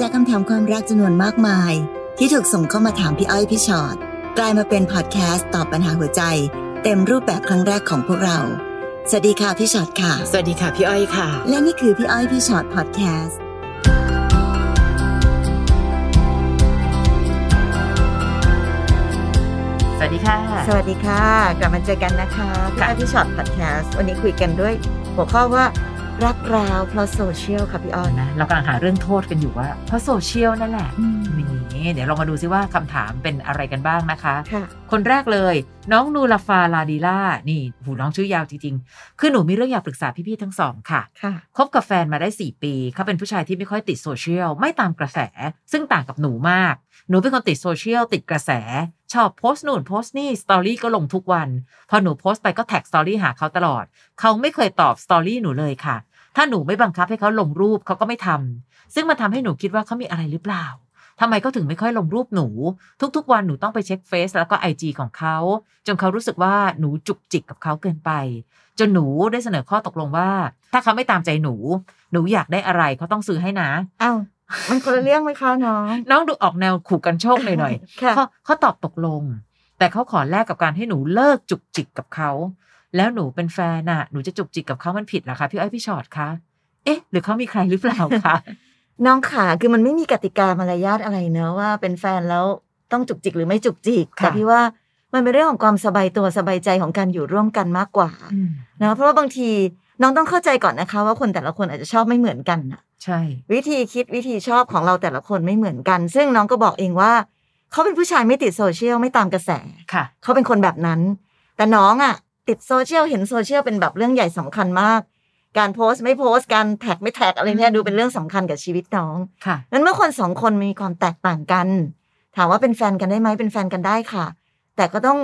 จากคำถามความรักจำนวนมากมาย ที่ถูกส่งเข้ามาถามพี่อ้อยพี่ช็อตกลายมาเป็นพอดแคสต์ตอบปัญหาหัวใจ เต็มรูปแบบครั้งแรกของพวกเรา สวัสดีค่ะพี่ช็อตค่ะ สวัสดีค่ะพี่อ้อยค่ะ และนี่คือพี่อ้อยพี่ช็อตพอดแคสต์สวัสดีค่ะ สวัสดีค่ะ กลับมาเจอกันนะคะพี่ค่ะอ้อยพี่ช็อตพอดแคสต์วันนี้คุยกันด้วย หัวข้อว่า รักร้าวเพราะโซเชียลค่ะพี่อ้อยนะเรากำลังหาเรื่องโทษกันอยู่ว่า เพราะโซเชียลนั่นแหละนี่เดี๋ยวเรามาดูซิว่าคำถามเป็นอะไรกันบ้างนะคะค่ะคนแรกเลย น้องนูลาฟาลาดีล่านี่หูน้องชื่อยาวจริงๆ คือหนูมีเรื่องอยากปรึกษาพี่ๆทั้งสองค่ะค่ะคบกับแฟนมาได้ 4 ปี เขาเป็นผู้ชายที่ไม่ค่อยติดโซเชียลไม่ตามกระแส ซึ่งต่างกับหนูมาก หนูเป็นคนติดโซเชียลติดกระแส ชอบโพสต์นู่นโพสต์นี่ story ก็ลงทุกวัน พอหนูโพสต์ไปก็ tag story หาเขาตลอด เขาไม่เคยตอบ story หนูเลยค่ะ ถ้าหนูไม่บังคับให้เขาลงรูปเขาก็ไม่ทำซึ่งมันทำให้หนูคิดว่าเขามีอะไรหรือเปล่าทำไมเขาถึงไม่ค่อยลงรูปหนู ทุกๆ วันหนูต้องไปเช็คเฟซแล้วก็ไอจีของเขา จนเขารู้สึกว่าหนูจุกจิกกับเขาเกินไป จนหนูได้เสนอข้อตกลงว่า ถ้าเขาไม่ตามใจหนู หนูอยากได้อะไรเขาต้องซื้อให้นะอ้าว มันคนละเรื่องไหมคะน้อง น้องดูออกแนวขู่กรรโชกหน่อยๆค่ะเขาเขาตอบตกลง แต่เขาขอแลกกับการให้หนูเลิกจุกจิกกับเขา แล้วหนูเป็นแฟนน่ะ หนูจะจุกจิกกับเขามันผิดเหรอคะพี่อ้อยพี่ชอตคะ เอ๊ะ หรือเขามีใครหรือเปล่าคะ น้องขาคือมันไม่มีกติกามารยาทอะไรเนอะว่าเป็นแฟนแล้วต้องจุกจิกหรือไม่จุกจิกค่ะแต่พี่ว่ามันเป็นเรื่องของความสบายตัวสบายใจของการอยู่ร่วมกันมากกว่าอืมนะเพราะว่าบางทีน้องต้องเข้าใจก่อนนะคะ ว่าคนแต่ละคนอาจจะชอบไม่เหมือนกันน่ะ ใช่ วิธีคิดวิธีชอบของเราแต่ละคนไม่เหมือนกัน ซึ่งน้องก็บอกเองว่า เขาเป็นผู้ชายไม่ติดโซเชียลไม่ตามกระแสค่ะ เขาเป็นคนแบบนั้น แต่น้องอะ ติดโซเชียลเห็นโซเชียลเป็นแบบเรื่องใหญ่สำคัญมาก การโพสต์ไม่โพสต์การ tag ไม่ tag อะไรเนี่ยอืมดูเป็นเรื่องสำคัญกับชีวิตน้องค่ะนั้นเมื่อคนสองคนมีความแตกต่างกัน ถามว่าเป็นแฟนกันได้ไหมเป็นแฟนกันได้ค่ะ แต่ก็ต้อง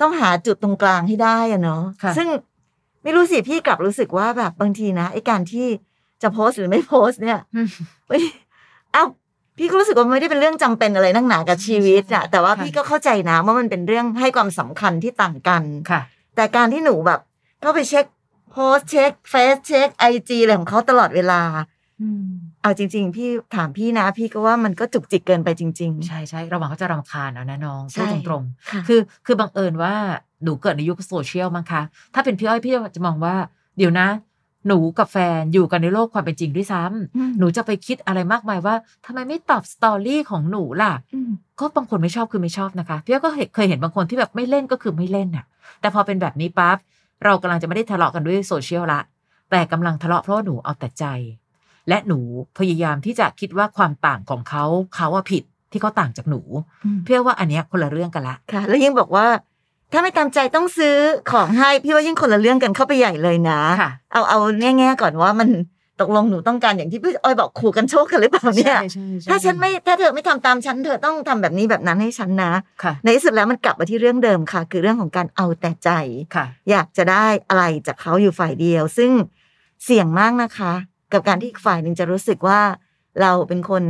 ต้องหาจุดตรงกลางให้ได้อะเนาะค่ะซึ่งไม่รู้สิพี่กลับรู้สึกว่าแบบบางทีนะไอ้การที่ จะโพสต์หรือไม่โพสต์เนี่ยอืมเอ้ยเอ้าพี่ก็รู้สึกว่ามันไม่ได้เป็นเรื่องจำเป็นอะไรนักหนากับชีวิตอะแต่ว่าค่ะพี่ก็เข้าใจนะว่ามันเป็นเรื่องให้ความสำคัญที่ต่างกันค่ะ แต่การที่หนูแบบก็ไปเช็คโพสต์เช็คเฟซเช็คไอจีอะไรของเขาตลอดเวลาอืมเอาจริง ๆ พี่ถามพี่นะ พี่ก็ว่ามันก็จุกจิกเกินไปจริงใช่ใช่ระวังเขาจะรำคาญเอานะน้องใช่พูดตรงๆค่ะๆคือคือบังเอิญว่าหนูเกิดในยุคโซเชียลมั้งคะ ถ้าเป็นพี่อ้อยพี่จะมองว่า เดี๋ยวนะ หนูกับแฟนอยู่กันในโลกความเป็นจริงด้วยซ้ำอืมหนูจะไปคิดอะไรมากมายว่าทำไมไม่ตอบสตอรี่ของหนูล่ะอืมก็บางคนไม่ชอบคือไม่ชอบนะคะพี่อ้อยก็เห็นเคยเห็นบางคนที่แบบไม่เล่นก็คือไม่เล่นน่ะ แต่พอเป็นแบบนี้ปั๊บเรากำลังจะไม่ได้ทะเลาะกันด้วยโซเชียลละ แต่กำลังทะเลาะเพราะว่าหนูเอาแต่ใจ และหนูพยายามที่จะคิดว่าความต่างของเขาเขาว่าผิดที่เขาต่างจากหนู เพื่อว่าอันเนี้ยคนละเรื่องกันละค่ะ แล้วยิ่งบอกว่า ถ้าไม่ตามใจต้องซื้อของให้พี่ว่ายิ่งคนละเรื่องกันเข้าไปใหญ่เลยนะค่ะเอาเอาแง่ๆก่อนว่ามันตกลงหนูต้องการอย่างที่พี่อ้อยบอกขู่กันโชคกันหรือเปล่าเนี่ยใช่ใช่ถ้าฉันไม่ถ้าเธอไม่ทำตามฉันเธอต้องทำแบบนี้แบบนั้นให้ฉันนะค่ะในที่สุดแล้วมันกลับมาที่เรื่องเดิมค่ะ คือเรื่องของการเอาแต่ใจค่ะอยากจะได้อะไรจากเขาอยู่ฝ่ายเดียว ซึ่งเสี่ยงมากนะคะ กับการที่อีกฝ่ายหนึ่งจะรู้สึกว่าเราเป็นคน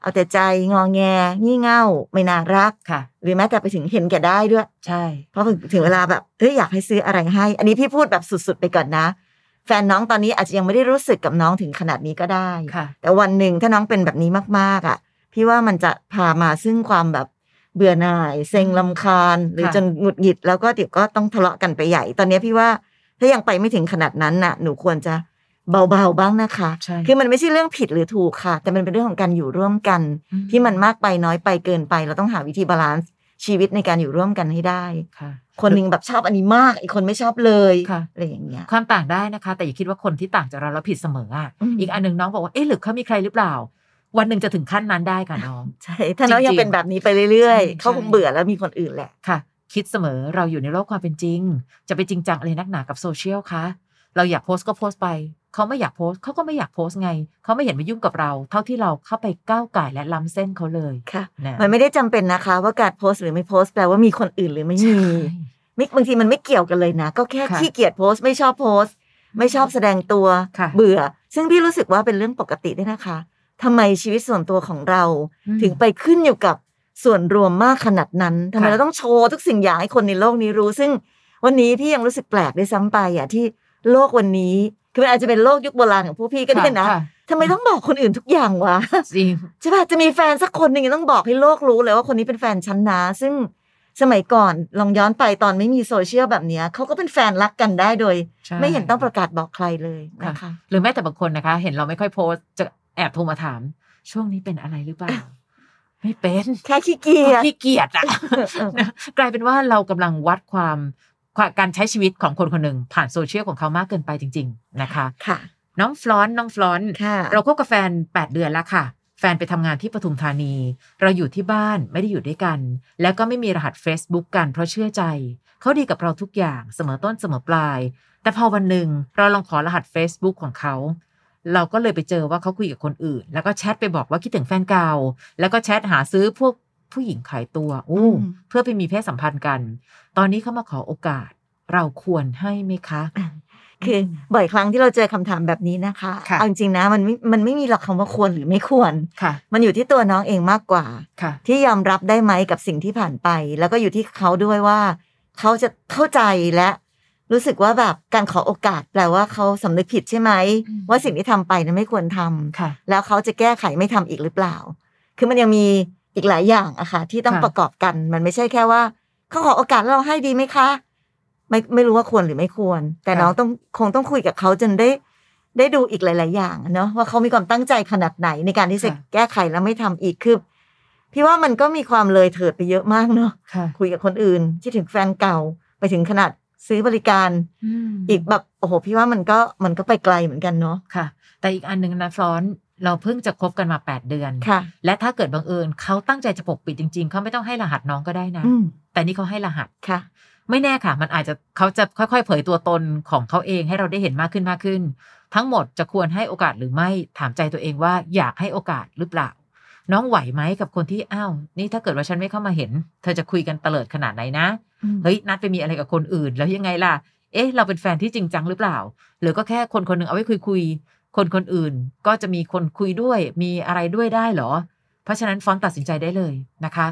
เอาแต่ใจงอแง งี่เง่าไม่น่ารักค่ะ หรือแม้แต่ไปถึงเห็นแก่ได้ด้วย ใช่ เพราะถึงเวลาแบบเอ้ยอยากให้ซื้ออะไรให้ อันนี้พี่พูดแบบสุดๆไปก่อนนะ แฟนน้องตอนนี้อาจจะยังไม่ได้รู้สึกกับน้องถึงขนาดนี้ก็ได้ค่ะ แต่วันหนึ่งถ้าน้องเป็นแบบนี้มากๆอะ พี่ว่ามันจะพามาซึ่งความแบบเบื่อหน่ายเซ็งลำคาญ หรือค่ะจนหงุดหงิดแล้วก็เดี๋ยวก็ต้องทะเลาะกันไปใหญ่ ตอนนี้พี่ว่าถ้ายังไปไม่ถึงขนาดนั้นน่ะ หนูควรจะ เบาๆบ้างนะคะใช่คือมันไม่ใช่เรื่องผิดหรือถูกค่ะ แต่มันเป็นเรื่องของการอยู่ร่วมกันอืมที่มันมากไปน้อยไปเกินไป เราต้องหาวิธี balance ชีวิตในการอยู่ร่วมกันให้ได้ค่ะ คนหนึ่งแบบชอบอันนี้มาก อีกคนไม่ชอบเลยค่ะอะไรอย่างเงี้ย ความต่างได้นะคะ แต่อย่าคิดว่าคนที่ต่างจากเราแล้วผิดเสมออะอืมอีกอันหนึ่งน้องบอกว่าเอ๊ะหรือเขามีใครหรือเปล่า วันหนึ่งจะถึงขั้นนั้นได้ค่ะน้องใช่ถ้าน้องจริงๆยังเป็นแบบนี้ไปเรื่อยใช่ๆเขาคงเบื่อแล้วมีคนอื่นแหละค่ะ คิดเสมอเราอยู่ในโลกความเป็นจริง จะไปจริงจังอะไรนักหนากับโซเชียลคะเราอยากโพสต์ก็โพสต์ไป เขาไม่อยากโพสต์เขาก็ไม่อยากโพสต์ไง เขาไม่เห็นมายุ่งกับเรา เท่าที่เราเข้าไปก้าวไก่ายและล้ำเส้นเขาเลยค่ะนะมันไม่ได้จำเป็นนะคะ ว่าการโพสต์หรือไม่โพสต์แปลว่ามีคนอื่นหรือไม่มีใช่ไม่บางทีมันไม่เกี่ยวกันเลยนะ ก็แค่ค่ะขี้เกียจโพสต์ไม่ชอบโพสต์ ไม่ชอบแสดงตัวค่ะเบื่อ ซึ่งพี่รู้สึกว่าเป็นเรื่องปกติด้วยนะคะทำไมชีวิตส่วนตัวของเราอืมถึงไปขึ้นอยู่กับส่วนรวมมากขนาดนั้นทำไมค่ะเราต้องโชว์ทุกสิ่งอย่างให้คนในโลกนี้รู้ ซึ่งวันนี้พี่ยังรู้สึกแปลกด้วยซ้ำไปอะที่โลกวันนี้ คือมันอาจจะเป็นโลกยุคโบราณของพวกพี่ก็ได้นะค่ทำไมต้องบอกคนอื่นทุกอย่างวะจริงใช่ป่ะจะมีแฟนสักคนหนึ่งต้องบอกให้โลกรู้เลยว่าคนนี้เป็นแฟนฉันนะ ซึ่งสมัยก่อนลองย้อนไปตอนไม่มีโซเชียลแบบเนี้ยเขาก็เป็นแฟนรักกันได้โดยใช่ไม่เห็นต้องประกาศบอกใครเลยนะคะหรือแม้แต่บางคนนะคะ เห็นเราไม่ค่อยโพสต์จะแอบโทรมาถาม ช่วงนี้เป็นอะไรหรือเปล่าไม่เป็น แค่ขี้เกียจขี้เกียจอะเออนะกลายเป็นว่าเรากำลังวัดความความ การใช้ชีวิตของคนคนหนึ่งผ่านโซเชียลของเขามากเกินไปจริง ๆ นะคะค่ะ น้องฟลอนต์น้องฟลอนต์ค่ะเราคบกับแฟน 8 เดือนแล้วค่ะ แฟนไปทำงานที่ปทุมธานี เราอยู่ที่บ้านไม่ได้อยู่ด้วยกัน แล้วก็ไม่มีรหัส Facebook กันเพราะเชื่อใจ เขาดีกับเราทุกอย่างเสมอต้นเสมอปลาย แต่พอวันหนึ่งเราลองขอรหัส Facebook ของเขาเราก็เลยไปเจอว่าเขาคุยกับคนอื่น แล้วก็แชทไปบอกว่าคิดถึงแฟนเก่า แล้วก็แชทหาซื้อพวก ผู้หญิงขายตัวอู้อืมเพื่อไปมีเพศสัมพันธ์กัน ตอนนี้เขามาขอโอกาส เราควรให้ไหมคะ คือบ่อยครั้งที่เราเจอคำถามแบบนี้นะคะค่ะเอาจริงๆนะมันไม่มันไม่มีหลักคำว่าควรหรือไม่ควรค่ะ มันอยู่ที่ตัวน้องเองมากกว่าค่ะ ที่ยอมรับได้ไหมกับสิ่งที่ผ่านไป แล้วก็อยู่ที่เขาด้วยว่า เขาจะเข้าใจและรู้สึกว่าแบบการขอโอกาสแปลว่าเขาสำนึกผิดใช่ไหมอืมว่าสิ่งที่ทำไปนั้นไม่ควรทำค่ะ แล้วเขาจะแก้ไขไม่ทำอีกหรือเปล่า คือมันยังมี อีกหลายอย่างอะค่ะที่ต้องค่ะประกอบกัน มันไม่ใช่แค่ว่าเขาขอโอกาสแล้วเราให้ดีไหมคะ ไม่ไม่รู้ว่าควรหรือไม่ควร แต่น้องต้องคงต้องคุยกับเขาจนได้ ได้ดูอีกหลาย ๆ อย่างอะเนาะว่าเขามีความตั้งใจขนาดไหนในการที่จะค่ะแก้ไขแล้วไม่ทำอีกคือพี่ว่ามันก็มีความเลยเถิดไปเยอะมากเนาะค่ะคุยกับคนอื่นที่ถึงแฟนเก่าไปถึงขนาดซื้อบริการมอีกแบบโอ้โหพี่ว่ามันก็มันก็ไปไกลเหมือนกันเนาะค่ะ แต่อีกอันหนึ่งนะฟลอนต์ เราเพิ่งจะคบกันมา 8 เดือนค่ะและถ้าเกิดบังเอิญเขาตั้งใจจะปกปิดจริง ๆ เขาไม่ต้องให้รหัสน้องก็ได้นะอืมแต่นี่เขาให้รหัสค่ะ ไม่แน่ค่ะ มันอาจจะเขาจะค่อยๆ เผยตัวตนของเขาเองให้เราได้เห็นมากขึ้นมากขึ้น ทั้งหมดจะควรให้โอกาสหรือไม่ถามใจตัวเองว่าอยากให้โอกาสหรือเปล่า น้องไหวไหมกับคนที่อ้าวนี่ถ้าเกิดว่าฉันไม่เข้ามาเห็น เธอจะคุยกันเตลิดขนาดไหนนะเฮ้ยนัดไปมีอะไรกับคนอื่นแล้วยังไงล่ะเอ๊ะ เราเป็นแฟนที่จริงจังหรือเปล่า หรือก็แค่คนคนหนึ่งเอาไว้คุยคุยๆ คนคนอื่นก็จะมีคนคุยด้วยมีอะไรด้วยได้เหรอ เพราะฉะนั้นฟอนตัดสินใจได้เลยนะคะ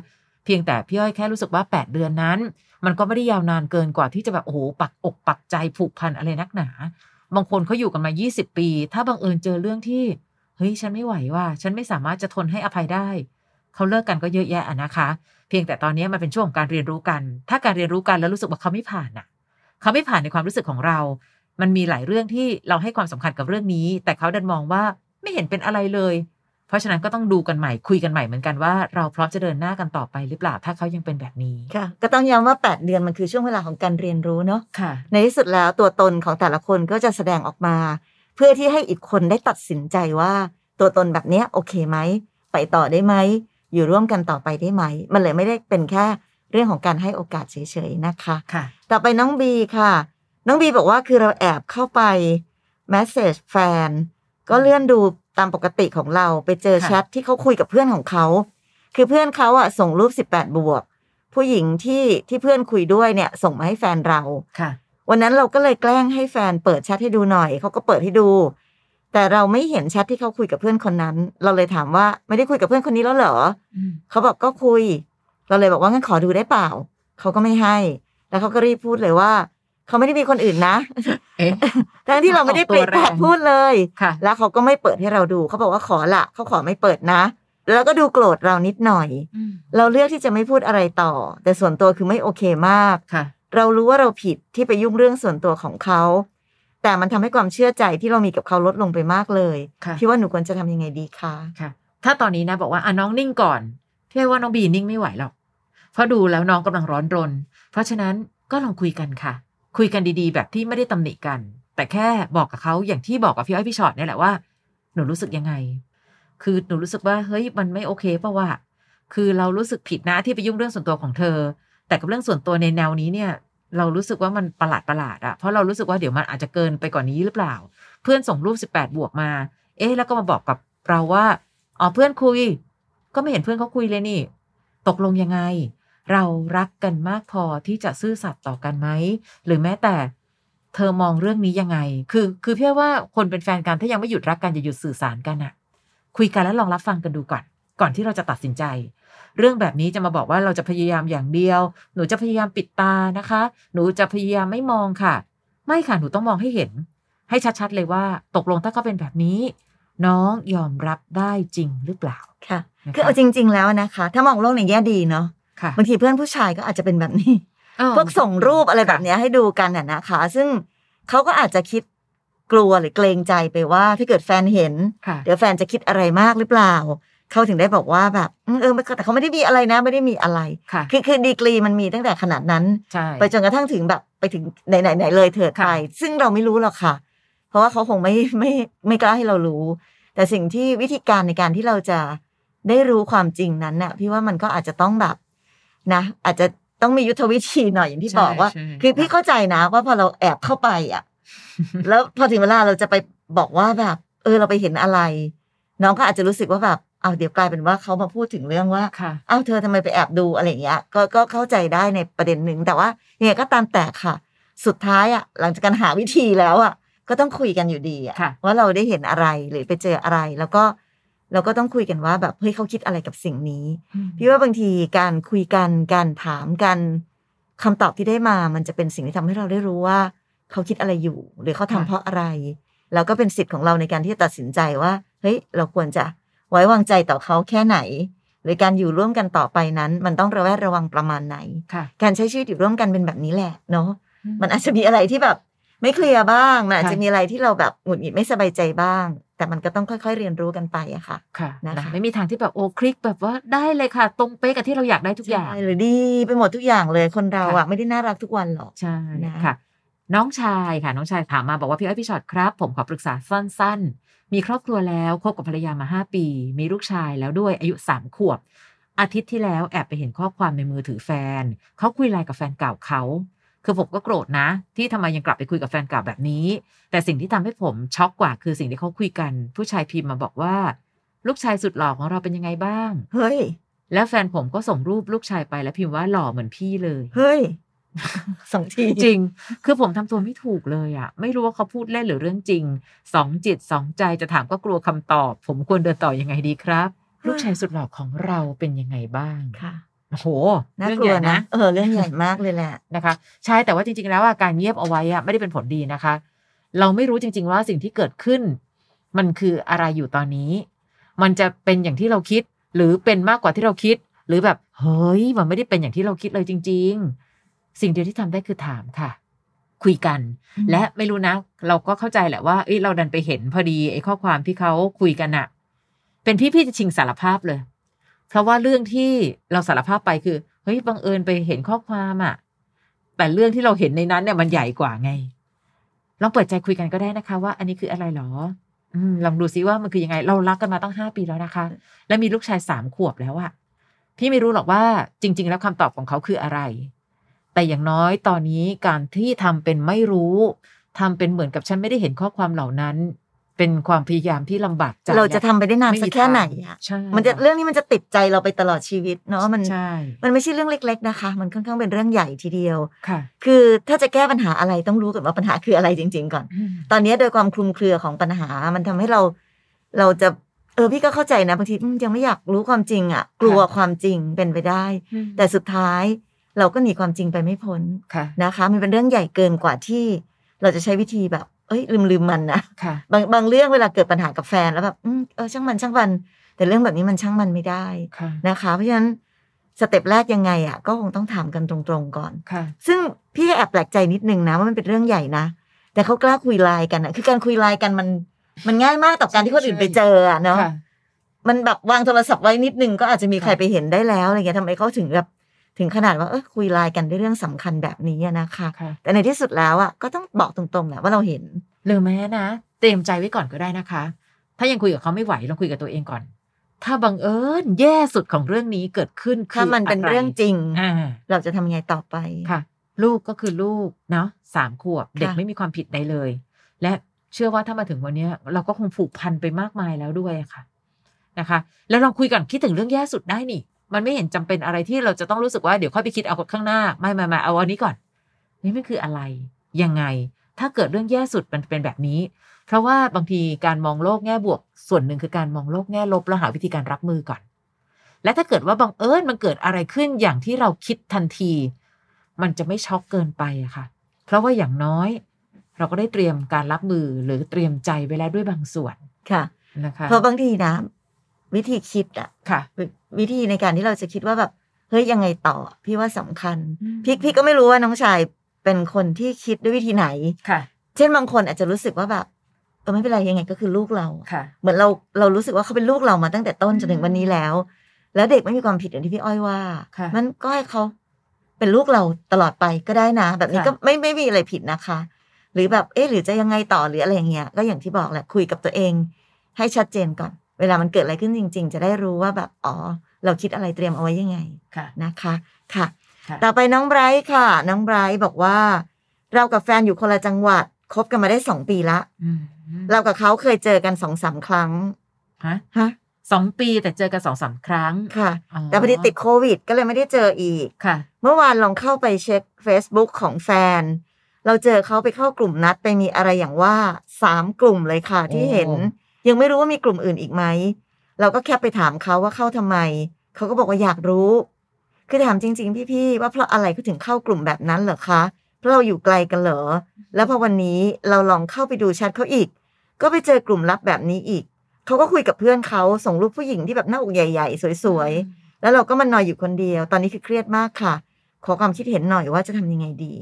เพียงแต่พี่อ้อยแค่รู้สึกว่า 8 เดือนนั้น มันก็ไม่ได้ยาวนานเกินกว่าที่จะแบบโอ้โหปักอกปักใจผูกพันอะไรนักหนา บางคนเขาอยู่กันมา 20 ปี ถ้าบังเอิญเจอเรื่องที่เฮ้ยฉันไม่ไหวว่า ฉันไม่สามารถจะทนให้อภัยได้เขาเลิกกันก็เยอะแยะอะนะคะ เพียงแต่ตอนนี้มันเป็นช่วงของการเรียนรู้กัน ถ้าการเรียนรู้กันแล้วรู้สึกว่าเขาไม่ผ่านน่ะเขาไม่ผ่านในความรู้สึกของเรา มันมีหลายเรื่องที่เราให้ความสำคัญกับเรื่องนี้ แต่เขาดันมองว่าไม่เห็นเป็นอะไรเลย เพราะฉะนั้นก็ต้องดูกันใหม่คุยกันใหม่เหมือนกันว่าเราพร้อมจะเดินหน้ากันต่อไปหรือเปล่าถ้าเขายังเป็นแบบนี้ค่ะ ก็ต้องย้ำว่า 8 เดือนมันคือช่วงเวลาของการเรียนรู้เนาะค่ะ ในที่สุดแล้วตัวตนของแต่ละคนก็จะแสดงออกมา เพื่อที่ให้อีกคนได้ตัดสินใจว่า ตัวตนแบบเนี้ยโอเคไหมไปต่อได้ไหมอยู่ร่วมกันต่อไปได้ไหม มันเลยไม่ได้เป็นแค่เรื่องของการให้โอกาสเฉยๆนะคะค่ะ ต่อไปน้องบีค่ะ น้องบีบอกว่าคือเราแอบเข้าไป message แฟน ก็เลื่อนดูตามปกติของเราไปเจอค่ะแชทที่เขาคุยกับเพื่อนของเขา คือเพื่อนเขาอะส่งรูป18บวก ผู้หญิงที่ที่เพื่อนคุยด้วยเนี่ย ส่งมาให้แฟนเราค่ะ วันนั้นเราก็เลยแกล้งให้แฟนเปิดแชทให้ดูหน่อยเขาก็เปิดให้ดู แต่เราไม่เห็นแชทที่เขาคุยกับเพื่อนคนนั้น เราเลยถามว่าไม่ได้คุยกับเพื่อนคนนี้แล้วเหรออืมเขาบอกก็คุย เราเลยบอกว่างั้นขอดูได้เปล่าเขาก็ไม่ให้ แล้วเขาก็รีบพูดเลยว่า เขาไม่ได้มีคนอื่นนะเอ๊ะทั้งที่เราไม่ได้เปลี่ยนออกตัวปาแรกงพูดเลยค่ะแล้วเขาก็ไม่เปิดให้เราดู เขาบอกว่าขอละเขาขอไม่เปิดนะ แล้วก็ดูโกรธเรานิดหน่อยอืมเราเลือกที่จะไม่พูดอะไรต่อ แต่ส่วนตัวคือไม่โอเคมากค่ะเรารู้ว่าเราผิดที่ไปยุ่งเรื่องส่วนตัวของเขา แต่มันทำให้ความเชื่อใจที่เรามีกับเขาลดลงไปมากเลยค่ะพี่ว่าหนูควรจะทำยังไงดีคะค่ะ ถ้าตอนนี้นะบอกว่าอะน้องนิ่งก่อนพี่ว่าน้องบีนิ่งไม่ไหวหรอกเพราะดูแล้วน้องกำลังร้อนรน เพราะฉะนั้นก็ลองคุยกันค่ะ คุยกันดีๆ แบบที่ไม่ได้ตำหนิกัน แต่แค่บอกกับเขาอย่างที่บอกกับพี่อ้อยพี่ชอตเนี่ยแหละว่า หนูรู้สึกยังไง คือหนูรู้สึกว่าเฮ้ยมันไม่โอเคเพราะว่า คือเรารู้สึกผิดนะที่ไปยุ่งเรื่องส่วนตัวของเธอ แต่กับเรื่องส่วนตัวในแนวนี้เนี่ย เรารู้สึกว่ามันประหลาดประหลาดอะเพราะเรารู้สึกว่าเดี๋ยวมันอาจจะเกินไปกว่านี้หรือเปล่า เพื่อนส่งรูปสิบแปดบวกมา เอ๊ะแล้วก็มาบอกกับเราว่าอ๋อเพื่อนคุย ก็ไม่เห็นเพื่อนเขาคุยเลยนี่ ตกลงยังไง เรารักกันมากพอที่จะซื่อสัตย์ต่อกันไหม หรือแม้แต่เธอมองเรื่องนี้ยังไง คือ คือเพี่ว่าคนเป็นแฟนกันถ้ายังไม่หยุดรักกันอย่าหยุดสื่อสารกันอะคุยกันแล้วลองรับฟังกันดูก่อน ก่อนที่เราจะตัดสินใจ เรื่องแบบนี้จะมาบอกว่าเราจะพยายามอย่างเดียว หนูจะพยายามปิดตานะคะ หนูจะพยายามไม่มองค่ะ ไม่ค่ะ หนูต้องมองให้เห็น ให้ชัดๆเลยว่า ตกลงถ้าเขาเป็นแบบนี้ น้องยอมรับได้จริงหรือเปล่า ค่ะนะคะคือเอาจริง ๆ แล้วนะคะ ถ้ามองโลกในแง่ดีเนาะค่ะ บางทีเพื่อนผู้ชายก็อาจจะเป็นแบบนี้เออพวกส่งรูปอะไรแบบเนี้ยให้ดูกันน่ะนะคะ ซึ่งเขาก็อาจจะคิดกลัวหรือเกรงใจไปว่าถ้าเกิดแฟนเห็นค่ะเดี๋ยวแฟนจะคิดอะไรมากหรือเปล่า เขาถึงได้บอกว่าแบบอืมเออแต่เขาไม่ได้มีอะไรนะ ไม่ได้มีอะไรค่ะคือคือดีกรีมันมีตั้งแต่ขนาดนั้นใช่ไปจนกระทั่งถึงแบบไปถึงไหนไหนไหนเลยเถิดค่ะไป ซึ่งเราไม่รู้หรอกค่ะ เพราะว่าเขาคงไม่ไม่ไม่กล้าให้เรารู้ แต่สิ่งที่วิธีการในการที่เราจะได้รู้ความจริงนั้นน่ะพี่ว่ามันก็อาจจะต้องแบบ นะอาจจะต้องมียุทธวิธีหน่อยอย่างที่บอกว่าใช่ใช่คือพี่เข้าใจนะว่าพอเราแอบเข้าไปอะ แล้วพอถึงเวลาเราจะไปบอกว่าแบบ เออเราไปเห็นอะไร น้องก็อาจจะรู้สึกว่าแบบเอาวเดี๋ยวกลายเป็นว่าเขามาพูดถึงเรื่องว่าค่ะเอ้าเธอทำไมไปแอบดูอะไรอย่างเงี้ยก็ก็เข้าใจได้ในประเด็นหนึ่งแต่ว่ายังไงก็ตามแต่ค่ะ สุดท้ายอะ หลังจากการหาวิธีแล้วอะ ก็ต้องคุยกันอยู่ดีอะค่ะว่าเราได้เห็นอะไรหรือไปเจออะไร แล้วก็ เราก็ต้องคุยกันว่าแบบเฮ้ยเขาคิดอะไรกับสิ่งนี้ พี่ว่าบางทีการคุยกันการถามกันคำตอบที่ได้มา มันจะเป็นสิ่งที่ทำให้เราได้รู้ว่า เขาคิดอะไรอยู่ หรือเขาทำค่ะเพราะอะไร แล้วก็เป็นสิทธิ์ของเราในการที่จะตัดสินใจว่า เฮ้ย เราควรจะไว้วางใจต่อเขาแค่ไหน หรือการอยู่ร่วมกันต่อไปนั้น มันต้องระแวดระวังประมาณไหนค่ะการใช้ชีวิตอยู่ร่วมกันเป็นแบบนี้แหละเนาะ มันอาจจะมีอะไรที่แบบ ไม่เคลียร์บ้างมันอาจจะมีอะไรที่เราแบบหงุดหงิดไม่สบายใจบ้าง แต่มันก็ต้องค่อย ๆ เรียนรู้กันไปอะค่ะ ค่ะนะคะนะคะไม่มีทางที่แบบโอ้คลิกแบบว่าได้เลยค่ะ ตรงเป๊ะกับที่เราอยากได้ทุกอย่างใช่หรือดีไปหมดทุกอย่างเลยคนเราค่ะอะไม่ได้น่ารักทุกวันหรอกใช่นะค่ะ น้องชายค่ะ น้องชายถามมาบอกว่าพี่อ้อยพี่ชอตครับ ผมขอปรึกษาสั้น ๆ มีครอบครัวแล้วคบกับภรรยามาห้าปี มีลูกชายแล้วด้วยอายุสามขวบ อาทิตย์ที่แล้วแอบไปเห็นข้อความในมือถือแฟนเขาคุยไลน์กับแฟนเก่าเขา คือผมก็โกรธนะ ที่ทำไมยังกลับไปคุยกับแฟนเก่าแบบนี้ แต่สิ่งที่ทำให้ผมช็อกกว่าคือสิ่งที่เขาคุยกัน ผู้ชายพิมพ์มาบอกว่า ลูกชายสุดหล่อของเราเป็นยังไงบ้าง เฮ้ย แล้วแฟนผมก็ส่งรูปลูกชายไปแล้วพิมพ์ว่าหล่อเหมือนพี่เลย เฮ้ยสองทีจริง คือผมทำตัวไม่ถูกเลยอะไม่รู้ว่าเขาพูดเล่นหรือเรื่องจริง สองจิตสองใจจะถามก็กลัวคำตอบ ผมควรเดินต่อยังไงดีครับ ลูกชายสุดหล่อของเราเป็นยังไงบ้างค่ะ โอ้โหน่าเรื่องกลัใหวญ่นะนะเออเรื่องใหญ่มากเลยแหละนะคะ ใช่แต่ว่าจริง ๆ แล้วอะการเงียบเอาไว้อะไม่ได้เป็นผลดีนะคะ เราไม่รู้จริง ๆ ว่าสิ่งที่เกิดขึ้น มันคืออะไรอยู่ตอนนี้ มันจะเป็นอย่างที่เราคิด หรือเป็นมากกว่าที่เราคิด หรือแบบเฮ้ยมันไม่ได้เป็นอย่างที่เราคิดเลยจริง ๆ สิ่งเดียวที่ทำได้คือถามค่ะ คุยกันอืมและไม่รู้นะ เราก็เข้าใจแหละว่าเอ้ยเราดันไปเห็นพอดีไอ้ข้อความที่เขาคุยกันอะเป็นพี่พี่จะชิงสารภาพเลย เพราะว่าเรื่องที่เราสารภาพไปคือเฮ้ยบังเอิญไปเห็นข้อความอะแต่เรื่องที่เราเห็นในนั้นเนี่ยมันใหญ่กว่าไงลองเปิดใจคุยกันก็ได้นะคะ ว่าอันนี้คืออะไรหรออืลองดูซิว่ามันคือยังไง เรารักกันมาตั้งห้าปีแล้วนะคะ และมีลูกชายสามขวบแล้วอะพี่ไม่รู้หรอกว่าจริง ๆ แล้วคำตอบของเขาคืออะไร แต่อย่างน้อยตอนนี้การที่ทำเป็นไม่รู้ทำเป็นเหมือนกับฉันไม่ได้เห็นข้อความเหล่านั้น เป็นความพยายามที่ลำบากใจเราจะทำไปได้นานม่สักมีแค่ไหนทางอะใช่มันจะเรื่องนี้มันจะติดใจเราไปตลอดชีวิตเนาะมันใช่มันไม่ใช่เรื่องเล็ก ๆนะคะ มันค่อนข้างเป็นเรื่องใหญ่ทีเดียวค่ะ คือถ้าจะแก้ปัญหาอะไรต้องรู้ก่อนว่าปัญหาคืออะไรจริง ๆ ก่อน ตอนนี้โดยความคลุมเครือของปัญหา มันทำให้เรา เราจะเออพี่ก็เข้าใจนะบางทีอืมยังไม่อยากรู้ความจริงอะ กลัวความจริงเป็นไปได้ แต่สุดท้ายเราก็หนีความจริงไปไม่พ้นค่ะนะคะ มันเป็นเรื่องใหญ่เกินกว่าที่เราจะใช้วิธีแบบ เอ้ยลืมลืมมันนะค่ะบางบางเรื่องเวลาเกิดปัญหากับแฟนแล้วแบบอืมเออช่างมันช่างมัน แต่เรื่องแบบนี้มันช่างมันไม่ได้ค่ะนะคะ เพราะฉะนั้น step แรกยังไงอะก็คงต้องถามกันตรงๆก่อนค่ะซึ่งพี่แอบแปลกใจนิดนึงนะว่ามันเป็นเรื่องใหญ่นะแต่เขากล้าคุยไลน์กันอะคือการคุยไลน์กันมันมันง่ายมากต่อการที่คนอื่นไปเจออะเนาะค่ะมันแบบวางโทรศัพท์ไว้นิดนึงก็อาจจะมีใครค่ะไปเห็นได้แล้วอะไรเงี้ยทำไมเขาถึงแบบ ถึงขนาดว่าเออคุยไลน์กันด้วยเรื่องสำคัญแบบนี้อะนะคะค่ะแต่ในที่สุดแล้วอะก็ต้องบอกตรงๆแหละว่าเราเห็นหรือแม้นะ เตรียมใจไว้ก่อนก็ได้นะคะ ถ้ายังคุยกับเขาไม่ไหวลองคุยกับตัวเองก่อน ถ้าบังเอิญแย่สุดของเรื่องนี้เกิดขึ้นคือถ้ามันเป็นอะไรเรื่องจริงอ่าเราจะทำยังไงต่อไปค่ะ ลูกก็คือลูกเนาะสามขวบเด็กค่ะไม่มีความผิดใดเลย และเชื่อว่าถ้ามาถึงวันเนี้ยเราก็คงผูกพันไปมากมายแล้วด้วยอะค่ะนะคะ แล้วลองคุยก่อนคิดถึงเรื่องแย่สุดได้นี่ มันไม่เห็นจำเป็นอะไรที่เราจะต้องรู้สึกว่าเดี๋ยวค่อยไปคิดเอาข้างหน้า ไม่ไม่ไม่เอาอันนี้ก่อน นี่มันคืออะไร ยังไง ถ้าเกิดเรื่องแย่สุดมันเป็นแบบนี้ เพราะว่าบางทีการมองโลกแง่บวก ส่วนหนึ่งคือการมองโลกแง่ลบแล้วหาวิธีการรับมือก่อน และถ้าเกิดว่าบังเอิญมันเกิดอะไรขึ้นอย่างที่เราคิดทันที มันจะไม่ช็อกเกินไปอะค่ะ เพราะว่าอย่างน้อย เราก็ได้เตรียมการรับมือหรือเตรียมใจไว้แล้วด้วยบางส่วนค่ะนะคะเพราะบางทีนะวิธีคิดอะค่ะ วิวิธีในการที่เราจะคิดว่าแบบเฮ้ยยังไงต่อ พี่ว่าสำคัญอืมพี่พี่ก็ไม่รู้ว่าน้องชายเป็นคนที่คิดด้วยวิธีไหนค่ะ เช่นบางคนอาจจะรู้สึกว่าแบบเออไม่เป็นไรยังไงก็คือลูกเราค่ะเหมือนเราเรารู้สึกว่าเขาเป็นลูกเรามาตั้งแต่ต้นจนถึงวันนี้แล้ว แล้วเด็กไม่มีความผิดอย่างที่พี่อ้อยว่าค่ะมันก็ให้เขาเป็นลูกเราตลอดไปก็ได้นะ แบบนี้ค่ะก็ไม่ไม่มีอะไรผิดนะคะ หรือแบบเอ๊ะหรือจะยังไงต่อหรืออะไรอย่างเงี้ยก็อย่างที่บอกแหละคุยกับตัวเอง ให้ชัดเจนก่อน เวลามันเกิดอะไรขึ้นจริง ๆ จะได้รู้ว่าแบบอ๋อเราคิดอะไรเตรียมเอาไว้ยังไงค่ะนะคะค่ะค่ะต่อไปน้องไบรท์ค่ะ น้องไบรท์บอกว่า เรากับแฟนอยู่คนละจังหวัดคบกันมาได้สองปีละอืมเรากับเขาเคยเจอกันสองสามครั้งฮะฮะสองปีแต่เจอกันสองสามครั้งค่ะอ๋อแต่พอดีติดโควิด ก็เลยไม่ได้เจออีกค่ะ เมื่อวานลองเข้าไปเช็ค Facebook ของแฟน เราเจอเขาไปเข้ากลุ่มนัดไปมีอะไรอย่างว่าสามกลุ่มเลยค่ะที่เห็น ยังไม่รู้ว่ามีกลุ่มอื่นอีกไหม เราก็แค่ไปถามเขาว่าเข้าทำไม เขาก็บอกว่าอยากรู้ คือถามจริง ๆ พี่ๆว่าเพราะอะไรเขาถึงเข้ากลุ่มแบบนั้นเหรอคะ เพราะเราอยู่ไกลกันเหรอ แล้วพอวันนี้เราลองเข้าไปดูแชทเขาอีก ก็ไปเจอกลุ่มลับแบบนี้อีก เขาก็คุยกับเพื่อนเขาส่งรูปผู้หญิงที่แบบหน้าอกใหญ่ ๆ สวยๆ แล้วเราก็มานอยอยู่คนเดียว ตอนนี้คือเครียดมากค่ะ ขอความคิดเห็นหน่อยว่าจะทำยังไงดี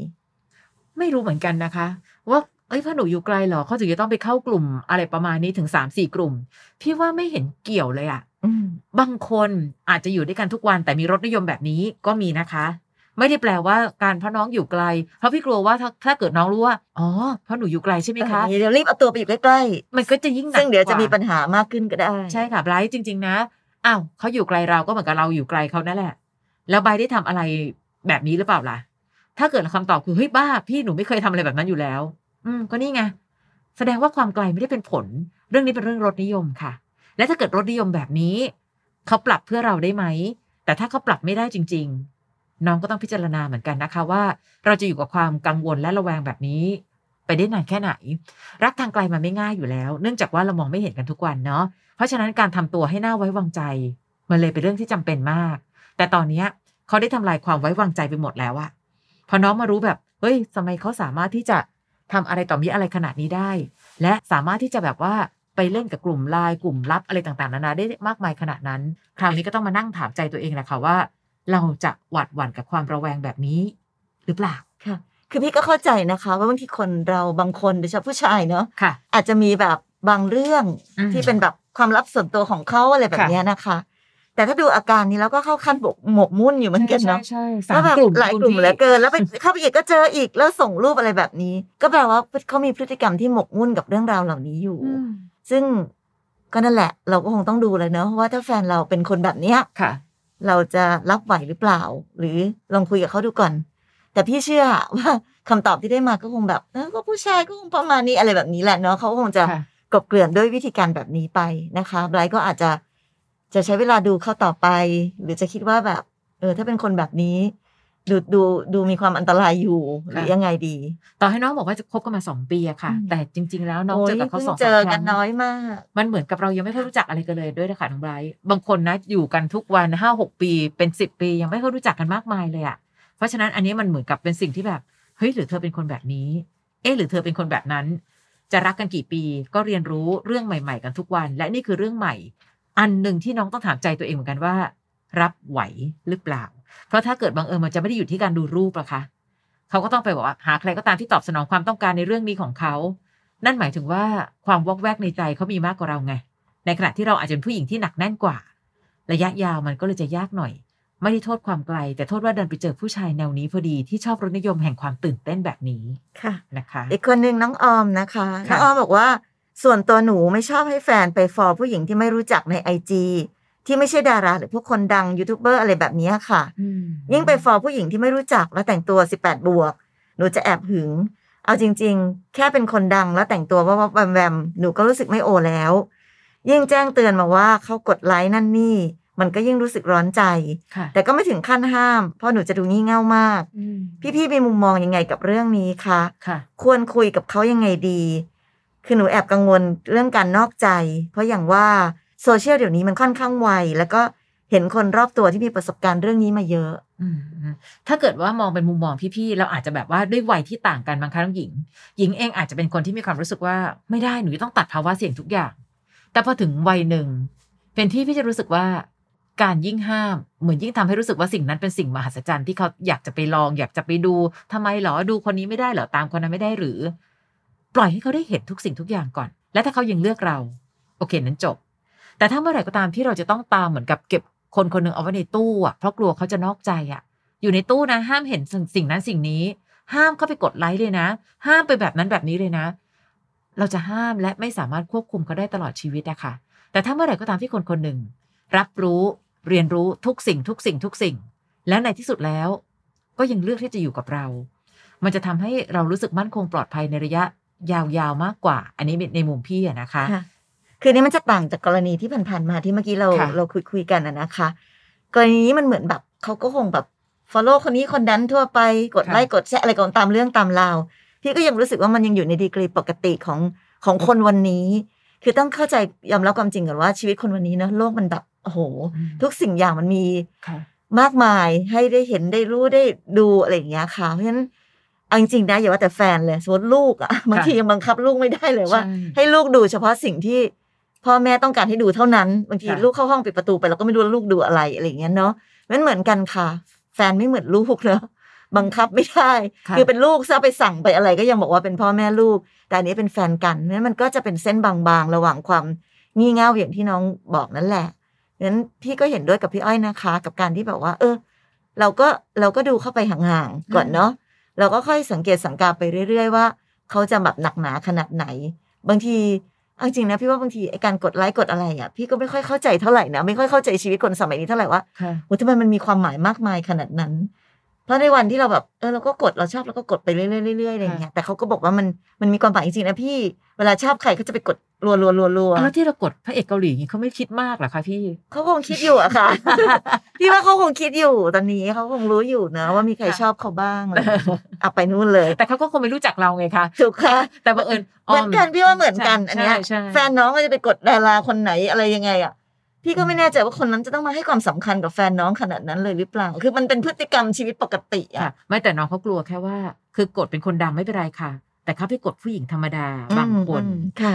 ไม่รู้เหมือนกันนะคะ ว่า เอ้ยพ่อหนูอยู่ไกลเหรอเขาถึงจะต้องไปเข้ากลุ่ม อะไรประมาณนี้ถึงสามสี่กลุ่ม พี่ว่าไม่เห็นเกี่ยวเลยอะอืมบางคนอาจจะอยู่ด้วยกันทุกวันแต่มีรถนิยมแบบนี้ก็มีนะคะ ไม่ได้แปลว่าการเพราะน้องอยู่ไกล เพราะพี่กลัวว่าถ้าถ้าเกิดน้องรู้ว่าอ๋อเพราะหนูอยู่ไกลใช่ไหมคะเดี๋ยวรีบเอาตัวไปอยู่ใกล้มันก็จะยิ่งหๆนักซึ่งเดี๋ยวจะมีกาปัญหามากขึ้นก็ได้ ใช่ค่ะไบรท์จริง ๆ นะอ้าวเขาอยู่ไกลเราก็เหมือนกับเราอยู่ไกลเขานั่นแหละ แล้วไบรท์ได้ทำอะไรแบบนี้หรือเปล่าล่ะ ถ้าเกิดคำตอบคือเฮ้ยบ้า พี่หนูไม่เคยทำอะไรแบบนั้นอยู่แล้ว อืมก็นี่ไงแสดงว่าความไกลไม่ได้เป็นผล เรื่องนี้เป็นเรื่องรสนิยมค่ะ และถ้าเกิดรสนิยมแบบนี้เขาปรับเพื่อเราได้ไหม แต่ถ้าเขาปรับไม่ได้จริง ๆ น้องก็ต้องพิจารณาเหมือนกันนะคะว่า เราจะอยู่กับความกังวลและระแวงแบบนี้ ไปได้นานแค่ไหน รักทางไกลมันไม่ง่ายอยู่แล้ว เนื่องจากว่าเรามองไม่เห็นกันทุกวันเนาะเพราะฉะนั้นการทำตัวให้หน่าไว้วางใจ มันเลยเป็นเรื่องที่จำเป็นมาก แต่ตอนเนี้ยเขาได้ทำลายความไว้วางใจไปหมดแล้วอะพอน้องมารู้แบบเฮ้ยทำไมเขาสามารถที่จะ ทำอะไรต่อมีอะไรขนาดนี้ได้ และสามารถที่จะแบบว่าไปเล่นกับกลุ่มไลน์กลุ่มลับอะไรต่างๆนานาได้มากมายขนาดนั้น คราวนี้ก็ต้องมานั่งถามใจตัวเองแหละค่ะว่า เราจะหวาดหวั่นกับความระแวงแบบนี้ หรือเปล่าค่ะ คือพี่ก็เข้าใจนะคะ ว่าบางทีคนเราบางคนโดยเฉพาะผู้ชายเนาะค่ะอาจจะมีแบบบางเรื่องอืมที่เป็นแบบความลับส่วนตัวของเขาอะไรแบบค่ะเนี้ยนะคะ แต่ถ้าดูอาการนี้แล้วก็เข้าขั้นบกหมกมุ่นอยู่เหมือนกันเนาะใช่ใช่ก็สามแบบกลุ่มหลายกลุ่มคุณพี่เหลือเกิน แล้วไปเข้าไปอีกก็เจออีกแล้วส่งรูปอะไรแบบนี้ ก็แปลว่าเขามีพฤติกรรมที่หมกมุ่นกับเรื่องราวเหล่านี้อยู่อืมซึ่งก็นั่นแหละ เราก็คงต้องดูเลยเนอะว่าถ้าแฟนเราเป็นคนแบบเนี้ยค่ะ เราจะรับไหวหรือเปล่า หรือลองคุยกับเขาดูก่อน แต่พี่เชื่อว่าคำตอบที่ได้มาก็คงแบบเออก็ผู้ชายก็คงประมาณนี้อะไรแบบนี้แหละเนาะเขาก็คงจะค่ะกลบเกลื่อนด้วยวิธีการแบบนี้ไปนะคะไบรท์ก็อาจจะ จะใช้เวลาดูเขาต่อไป หรือจะคิดว่าแบบ เออ ถ้าเป็นคนแบบนี้ ดูดูดูมีความอันตรายอยู่หรือยังไงดี ต่อให้น้องบอกว่าจะคบกันมาสองปีอะค่ะอืมแต่จริง ๆ แล้วน้องโอ้เจยอกับเขาเพิ่งสองเจสาอมคกัรั้นงน้อยมาก มันเหมือนกับเรายังไม่ค่อยรู้จักอะไรกันเลยด้วยนะคะน้องไบรท์บางคนนะอยู่กันทุกวันห้าหกปี เป็นสิบปียังไม่ค่อยรู้จักกันมากมายเลยอะเพราะฉะนั้นอันนี้มันเหมือนกับเป็นสิ่งที่แบบเฮ้ยหรือเธอเป็นคนแบบนี้ เอ๊ะหรือเธอเป็นคนแบบนั้น จะรักกันกี่ปีก็เรียนรู้เรื่องใหม่ ๆ กันทุกวัน และนี่คือเรื่องใหม่ อันหนึ่งที่น้องต้องถามใจตัวเองเหมือนกันว่า รับไหวหรือเปล่า เพราะถ้าเกิดบังเอิญมันจะไม่ได้อยู่ที่การดูรูปอะคะเขาก็ต้องไปบอกว่าหาใครก็ตามที่ตอบสนองความต้องการในเรื่องนี้ของเขา นั่นหมายถึงว่าความวอกแวกในใจเขามีมากกว่าเราไง ในขณะที่เราอาจจะเป็นผู้หญิงที่หนักแน่นกว่า ระยะยาวมันก็เลยจะยากหน่อย ไม่ได้โทษความไกล แต่โทษว่าเดินไปเจอผู้ชายแนวนี้พอดีที่ชอบรสนิยมแห่งความตื่นเต้นแบบนี้ค่ะนะคะ อีกคนหนึ่งน้องออมนะคะค่ะน้องออมบอกว่า ส่วนตัวหนูไม่ชอบให้แฟนไปฟอลผู้หญิงที่ไม่รู้จักในไอจีที่ไม่ใช่ดาราหรือพวกคนดังยูทูบเบอร์อะไรแบบนี้ค่ะอืมยิ่งไปฟอลผู้หญิงที่ไม่รู้จักแล้วแต่งตัว 18 บวก หนูจะแอบหึง เอาจริง ๆ แค่เป็นคนดังแล้วแต่งตัวว่าว่าแวมแวมหนูก็รู้สึกไม่โอแล้ว ยิ่งแจ้งเตือนมาว่าเขากดไลค์นั่นนี่ มันก็ยิ่งรู้สึกร้อนใจค่ะแต่ก็ไม่ถึงขั้นห้าม เพราะหนูจะดูงี่เง่ามากอืมพี่ๆมีมุมมองยังไงกับเรื่องนี้คะค่ะควรคุยกับเขายังไงดี คือหนูแอบกังวลเรื่องการนอกใจ เพราะอย่างว่าโซเชียลเดี๋ยวนี้มันค่อนข้างไวแล้วก็เห็นคนรอบตัวที่มีประสบการณ์เรื่องนี้มาเยอะถ้าเกิดว่ามองเป็นมุมมองพี่ๆเราอาจจะแบบว่าด้วยวัยที่ต่างกันบางครั้งหญิง หญิงเองอาจจะเป็นคนที่มีความรู้สึกว่าไม่ได้หนูต้องตัดภาวะเสี่ยงทุกอย่าง แต่พอถึงวัยหนึ่งเป็นที่พี่จะรู้สึกว่าการยิ่งห้ามเหมือนยิ่งทำให้รู้สึกว่าสิ่งนั้นเป็นสิ่งมหัศจรรย์ที่เขาอยากจะไปลอง อยากจะไปดูทำไมหรอดูคนนี้ไม่ได้หรอตามคนนั้นไม่ได้หรือ ปล่อยให้เขาได้เห็นทุกสิ่งทุกอย่างก่อน และถ้าเขายังเลือกเรา โอเคนั้นจบ แต่ถ้าเมื่อไหร่ก็ตามที่เราจะต้องตามเหมือนกับเก็บคนคนหนึ่งเอาไว้ในตู้อะเพราะกลัวเขาจะนอกใจอะ อยู่ในตู้นะ ห้ามเห็นสิ่งนั้นสิ่งนี้ ห้ามเข้าไปกดไลค์เลยนะ ห้ามไปแบบนั้นแบบนี้เลยนะ เราจะห้ามและไม่สามารถควบคุมเขาได้ตลอดชีวิตอะค่ะแต่ถ้าเมื่อไหร่ก็ตามที่คนคนหนึ่ง รับรู้เรียนรู้ทุกสิ่งทุกสิ่งทุกสิ่ง แล้วในที่สุดแล้ว ก็ยังเลือกที่จะอยู่กับเรา มันจะทำให้เรารู้สึกมั่นคงปลอดภัยในระยะ ยาวๆมากกว่า อันนี้ในมุมพี่อะนะคะค่ะคืออนนี้มันจะต่างจากกรณีที่ผ่านๆมาที่เมื่อกี้เราค่ะเราคุยคุยๆกันอะนะคะ กรณีนี้มันเหมือนแบบเขาก็คงแบบ follow คนนี้คนนั้นทั่วไปกดค่ะไลค์กดแชร์อะไรก่อนตามเรื่องตามราวพี่ก็ยังรู้สึกว่ามันยังอยู่ในดีกรีปกติของของคนวันนี้ คือต้องเข้าใจยอมรับความจริงก่อนว่าชีวิตคนวันนี้เนอะโลกมันแบบโอ้โหอืมทุกสิ่งอย่างมันมีค่ะมากมายให้ได้เห็นได้รู้ได้ดูอะไรอย่างเงี้ยค่ะเพราะฉะนั้น เอาจริงๆนะอย่าว่าแต่แฟนเลยสมมติลูกอะบางทียังบังคับลูกไม่ได้เลยว่าใช่ให้ลูกดูเฉพาะสิ่งที่พ่อแม่ต้องการให้ดูเท่านั้นบางทีค่ะลูกเข้าห้องปิดประตูไปเราก็ไม่รู้ว่าลูกดูอะไรอะไรอย่างเงี้ยเนาะมันเหมือนกันค่ะ แฟนไม่เหมือนลูกเนอะบังคับไม่ได้ค่ะคือเป็นลูกซะไปสั่งไปอะไรก็ยังบอกว่าเป็นพ่อแม่ลูก แต่อันนี้เป็นแฟนกันเพราะฉะนั้นมันก็จะเป็นเส้นบางๆ ระหว่างความงี่เง่าอย่างที่น้องบอกนั่นแหละงั้นพี่ก็เห็นด้วยกับพี่อ้อยนะคะ กับการที่แบบว่า เออ เราก็เราก็ดูเข้าไปห่างๆก่อนเนาะ เราก็ค่อยสังเกตสังกาไปเรื่อย ๆ ว่า เขาจะแบบหนักหนาขนาดไหน บางทีเอาจริงนะพี่ว่าบางทีไอการกดไลค์กดอะไรอะพี่ก็ไม่ค่อยเข้าใจเท่าไหร่นะไม่ค่อยเข้าใจชีวิตคนสมัยนี้เท่าไหร่ว่าค่ะโอ้ทำไมมันมีความหมายมากมายขนาดนั้น เพราะในวันที่เราแบบเออเราก็กดเราชอบเราก็กดไปเรื่อยๆเรื่อยๆอะไรอย่างเงี้ยแต่เขาก็บอกว่ามันมันมีความหมายจริงๆนะพี่เวลาชอบใครเขาจะไปกดรัวๆรัวๆแล้วที่เรากดพระเอกเกาหลีอย่างงี้เขาไม่คิดมากเหรอคะพี่เขาคงคิดอยู่อะค่ะพี่ว่าเขาคงคิดอยู่ตอนนี้เขาคงรู้อยู่นะว่ามีใครชอบเขาบ้างอะไรอย่างเงี้ยเอาไปนู่นเลย แต่เขาก็คงไม่รู้จักเราไงคะถูกค่ะ แต่บังเอิญเหมือนกันพี่ว่าเหมือนกันใช่อันเนี้ยใช่แฟนน้องก็จะไปกดดาราคนไหนอะไรยังไงอะ พี่ก็ไม่แน่ใจว่าคนนั้นจะต้องมาให้ความสำคัญกับแฟนน้องขนาดนั้นเลยหรือเปล่า คือมันเป็นพฤติกรรมชีวิตปกติค่ะอะไม่แต่น้องเขากลัวแค่ว่า คือกดเป็นคนดังไม่เป็นไรค่ะ แต่เขาไปกดผู้หญิงธรรมดาบางคนอืมค่ะ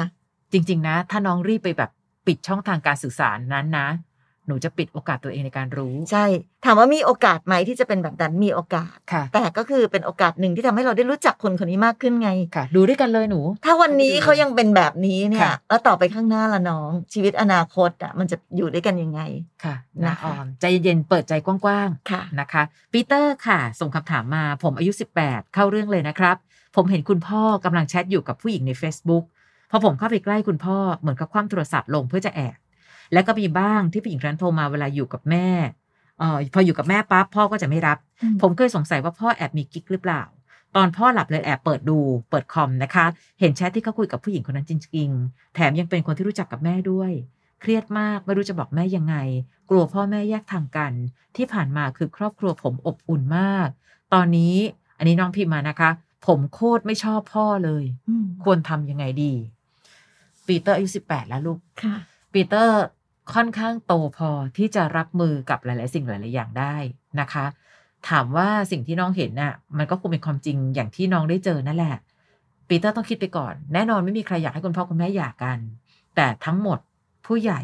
จริง ๆ นะ ถ้าน้องรีบไปแบบปิดช่องทางการสื่อสารนั้นนะ หนูจะปิดโอกาสตัวเองในการรู้ ใช่ ถามว่ามีโอกาสไหมที่จะเป็นแบบนั้นมีโอกาสค่ะแต่ก็คือเป็นโอกาสหนึ่งที่ทำให้เราได้รู้จักคนคนนี้มากขึ้นไงค่ะ ดูด้วยกันเลยหนู ถ้าวันนี้เขายังเป็นแบบนี้เนี่ยค่ะแล้วต่อไปข้างหน้าละน้อง ชีวิตอนาคตอะมันจะอยู่ด้วยกันยังไงค่ะนะนะคะออมใจเย็นๆเปิดใจกว้างค่ะๆนะคะปีเตอร์ค่ะ ส่งคำถามมาผมอายุ 18 เข้าเรื่องเลยนะครับ ผมเห็นคุณพ่อกำลังแชทอยู่กับผู้หญิงใน Facebook พอผมเข้าไปใกล้คุณพ่อเหมือนกับคว่ำโทรศัพท์ลงเพื่อจะแอบ แล้วก็มีบ้างที่ผู้หญิงคนนั้นโทรมาเวลาอยู่กับแม่เอ่อพออยู่กับแม่ปั๊บพ่อก็จะไม่รับ ผมเคยสงสัยว่าพ่อแอบมีกิ๊กหรือเปล่า ตอนพ่อหลับเลยแอบเปิดดูเปิดคอมนะคะ เห็นแชทที่เขาคุยกับผู้หญิงคนนั้นจริงๆ แถมยังเป็นคนที่รู้จักกับแม่ด้วย เครียดมากไม่รู้จะบอกแม่ยังไง กลัวพ่อแม่แยกทางกัน ที่ผ่านมาคือครอบครัวผมอบอุ่นมาก ตอนนี้อันนี้น้องพิมพ์มานะคะ ผมโคตรไม่ชอบพ่อเลยอืมควรทำยังไงดี ปีเตอร์อายุสิบแปดแล้วลูกค่ะปีเตอร์ ค่อนข้างโตพอที่จะรับมือกับหลาย ๆ สิ่งหลาย ๆ อย่างได้นะคะ ถามว่าสิ่งที่น้องเห็นน่ะมันก็คงเป็นความจริงอย่างที่น้องได้เจอนั่นแหละปีเตอร์ต้องคิดไปก่อน แน่นอนไม่มีใครอยากให้คุณพ่อคุณแม่หย่ากัน แต่ทั้งหมดผู้ใหญ่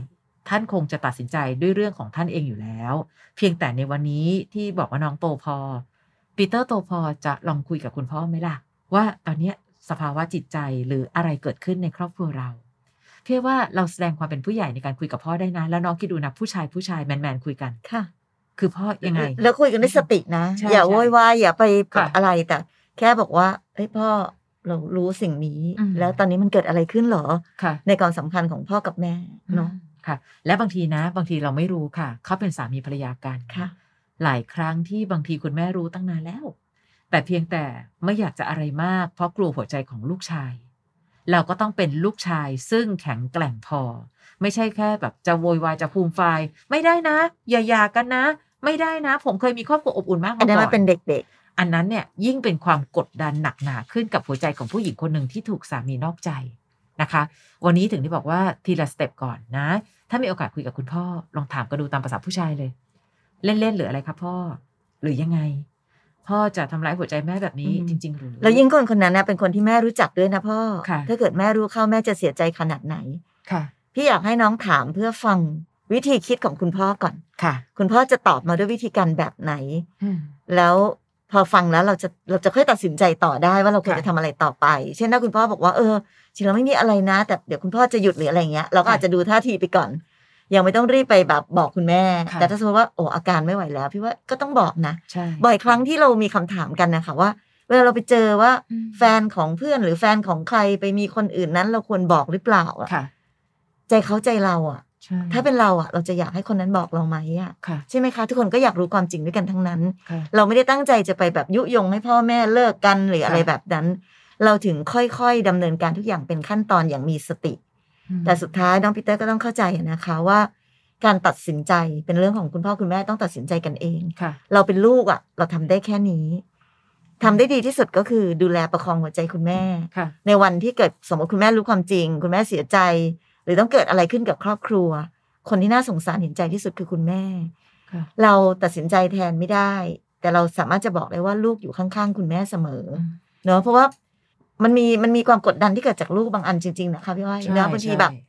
ท่านคงจะตัดสินใจด้วยเรื่องของท่านเองอยู่แล้ว เพียงแต่ในวันนี้ที่บอกว่าน้องโตพอปีเตอร์โตพอจะลองคุยกับคุณพ่อไหมล่ะ ว่าตอนนี้สภาวะจิตใจหรืออะไรเกิดขึ้นในครอบครัวเรา เพี่ว่าเราแสดงความเป็นผู้ใหญ่ในการคุยกับพ่อได้นะ แล้วน้องคิดดูนะผู้ชายผู้ชายแมนแมนๆคุยกันค่ะ คือพ่อยังไง แล้วคุยกันด้วยสตินะใช่อย่าใช่โวยวายอย่าไปค่ะอะไรแต่แค่บอกว่าเอ้ยพ่อเรารู้สิ่งนี้อืมแล้วตอนนี้มันเกิดอะไรขึ้นเหรอค่ะในความสัมพันธ์ของพ่อกับแม่เนาะค่ะ และบางทีนะ บางทีเราไม่รู้ค่ะ เขาเป็นสามีภรรยากันค่ะ หลายครั้งที่บางทีคุณแม่รู้ตั้งนานแล้ว แต่เพียงแต่ไม่อยากจะอะไรมาก เพราะกลัวหัวใจของลูกชาย เราก็ต้องเป็นลูกชายซึ่งแข็งแกร่งพอ ไม่ใช่แค่แบบจะโวยวายจะภูมิไฟไม่ได้นะ อย่าหย่ากันนะ ไม่ได้นะ ผมเคยมีครอบครัวอบอุ่นมากอันมานี้ก่มันอนเป็นเด็กอันนั้นเนี่ยยิ่งเป็นความกดดันหนักหนาขึ้นกับหัวใจของผู้หญิงคนหนึ่งที่ถูกสามีนอกใจนะคะ วันนี้ถึงได้บอกว่าทีละสเต็ปก่อนนะ ถ้ามีโอกาสคุยกับคุณพ่อลองถามกันดูตามภาษาผู้ชายเลย เล่นๆหรืออะไรครับพ่อ หรือยังไง พ่อจะทำร้ายหัวใจแม่แบบนี้อืมจริง ๆ หรือๆแล้วยิ่งคนคนนั้นนะเป็นคนที่แม่รู้จักด้วยนะพ่อค่ะถ้าเกิดแม่รู้เข้าแม่จะเสียใจขนาดไหนค่ะ พี่อยากให้น้องถามเพื่อฟังวิธีคิดของคุณพ่อก่อนค่ะ คุณพ่อจะตอบมาด้วยวิธีการแบบไหนอืมแล้วพอฟังแล้วเราจะเราจะค่อยตัดสินใจต่อได้ว่าเราควรค่ะจะทำอะไรต่อไป เช่นถ้าคุณพ่อบอกว่าเออจริงเราไม่มีอะไรนะ แต่เดี๋ยวคุณพ่อจะหยุดหรืออะไรเงี้ยเราก็ค่ะอาจจะดูท่าทีไปก่อน ยังไม่ต้องรีบไปแบบบอกคุณแม่ค่ะแต่ถ้าสมมติว่าโอ้อาการไม่ไหวแล้ว พี่ว่าก็ต้องบอกนะใช่บ่อยครั้งที่เรามีคำถามกันนะคะว่า เวลาเราไปเจอว่าอืมแฟนของเพื่อนหรือแฟนของใครไปมีคนอื่นนั้น เราควรบอกหรือเปล่าอะค่ะใจเขาใจเราอะใช่ถ้าเป็นเราอะเราจะอยากให้คนนั้นบอกเราไหมอะค่ะใช่ไหมคะ ทุกคนก็อยากรู้ความจริงด้วยกันทั้งนั้นค่ะเราไม่ได้ตั้งใจจะไปแบบยุยงให้พ่อแม่เลิกกันหรืออะไรค่ะแบบนั้น เราถึงค่อยๆดำเนินการทุกอย่างเป็นขั้นตอนอย่างมีสติ แต่สุดท้ายน้องปีเตอร์ก็ต้องเข้าใจนะคะว่า การตัดสินใจเป็นเรื่องของคุณพ่อคุณแม่ต้องตัดสินใจกันเองค่ะเราเป็นลูกอะ่ะ เราทำได้แค่นี้ทำได้ดีที่สุดก็คือดูแลประคองหัวใจคุณแม่ค่ะในวันที่เกิดสมมติคุณแม่รู้ความจริง คุณแม่เสียใจ หรือต้องเกิดอะไรขึ้นกับครอบครัว คนที่น่าสงสารเห็นใจที่สุดคือคุณแม่ค่ะเราตัดสินใจแทนไม่ได้ แต่เราสามารถจะบอกได้ว่าลูกอยู่ข้างๆ คุณแม่เสมออเนอะเพราะว่า มันมีมันมีความกดดันที่เกิดจากลูกบางอันจริง ๆ นะคะพี่อ้อยใช่เนอะบางทีแบบใช่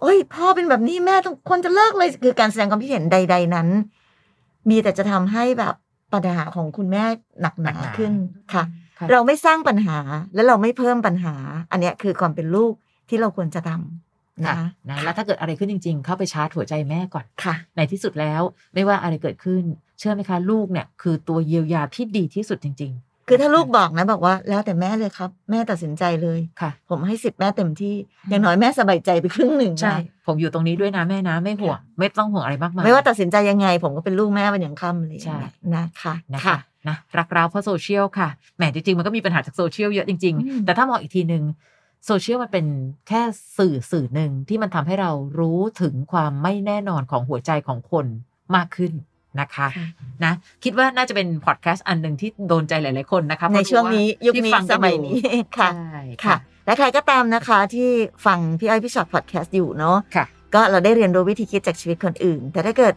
โอ้ยพ่อเป็นแบบนี้แม่ต้องควรจะเลิกเลยคือการแสดงความคิดเห็นใด ๆ นั้น มีแต่จะทำให้แบบปัญหาของคุณแม่หนักหนาหนักหนาขึ้นค่ะค่ะ เราไม่สร้างปัญหาและเราไม่เพิ่มปัญหา อันเนี้ยคือความเป็นลูกที่เราควรจะทำค่ะนะคะนะแล้วถ้าเกิดอะไรขึ้นจริง ๆ เข้าไปชาร์จหัวใจแม่ก่อนค่ะ ในที่สุดแล้ว ไม่ว่าอะไรเกิดขึ้น เชื่อไหมคะ ลูกเนี่ย คือตัวเยียวยาที่ดีที่สุดจริง คือถ้าลูกบอกนะบอกว่า แล้วแต่แม่เลยครับ แม่ตัดสินใจเลยๆค่ะ ผมให้สิทธิ์แม่เต็มที่ อย่างน้อยแม่สบายใจไปครึ่งหนึ่งนะใช่ผมอยู่ตรงนี้ด้วยนะแม่นะ ไม่ห่วงไม่ต้องห่วงอะไรมากมายไม่ว่าตัดสินใจยังไง ผมก็เป็นลูกแม่วันยังค่ำเลยใช่นะคะนะคะนะรักเราเพราะโซเชียลค่ะแหมจริงๆมันก็มีปัญหาจากโซเชียลเยอะจริงอืมๆแต่ถ้ามองอีกทีหนึ่งโซเชียลมันเป็นแค่สื่อสื่อหนึ่งที่มันทำให้เรารู้ถึงความไม่แน่นอนของหัวใจของคนมากขึ้น นะคะค่ะนะคิดว่าน่าจะเป็นพอดแคสต์อันหนึ่งที่โดนใจหลาย ๆ คนนะคะเพในราะรู้ช่วงนี้ายุคที่นี้ฟังสกันมัยอนี้ค่ะใช่ค่ะ และใครก็ตามนะคะที่ฟังพี่อ้อยพี่ช็อตพอดแคสต์อยู่เนาะค่ะก็เราได้เรียนรู้วิธีคิดจากชีวิตคนอื่น แต่ถ้าเกิด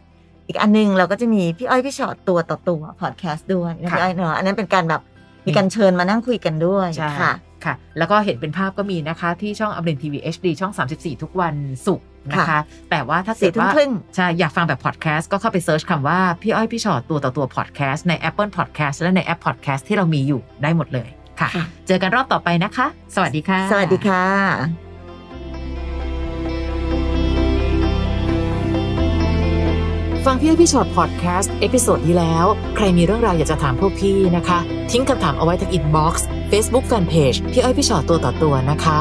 อีกอันนึงเราก็จะมีพี่อ้อยพี่ช็อตตัวต่อตัวพอดแคสต์ด้วยนะค่ะพี่อ้อยเนาะอันนั้นเป็นการแบบมีการเชิญมานั่งคุยกันด้วยใช่ค่ะค่ะ แล้วก็เห็นเป็นภาพก็มีนะคะ ที่ช่องอมรินทร์ทีวี HD ช่อง 34 ทุกวันศุกร์ นะคะค่ะแต่ว่าถ้าสี่เกิดทุ่มว่าครึ่งใช่อยากฟังแบบพอดแคสต์ก็เข้าไป search คำว่า พี่อ้อยพี่ฉอดตัวต่อตัวพอดแคสต์ใน Apple Podcast และในแอปพอดแคสต์ที่เรามีอยู่ได้หมดเลยค่ะค่ะเจอกันรอบต่อไปนะคะ สวัสดีค่ะ สวัสดีค่ะฟังพี่อ้อยพี่ฉอดพอดแคสต์ episode ที่แล้ว ใครมีเรื่องราวอยากจะถามพวกพี่นะคะ ทิ้งคำถามเอาไว้ที่ inbox เฟซบุ๊กแฟนเพจพี่อ้อยพี่ฉอดตัวต่อตัวนะคะ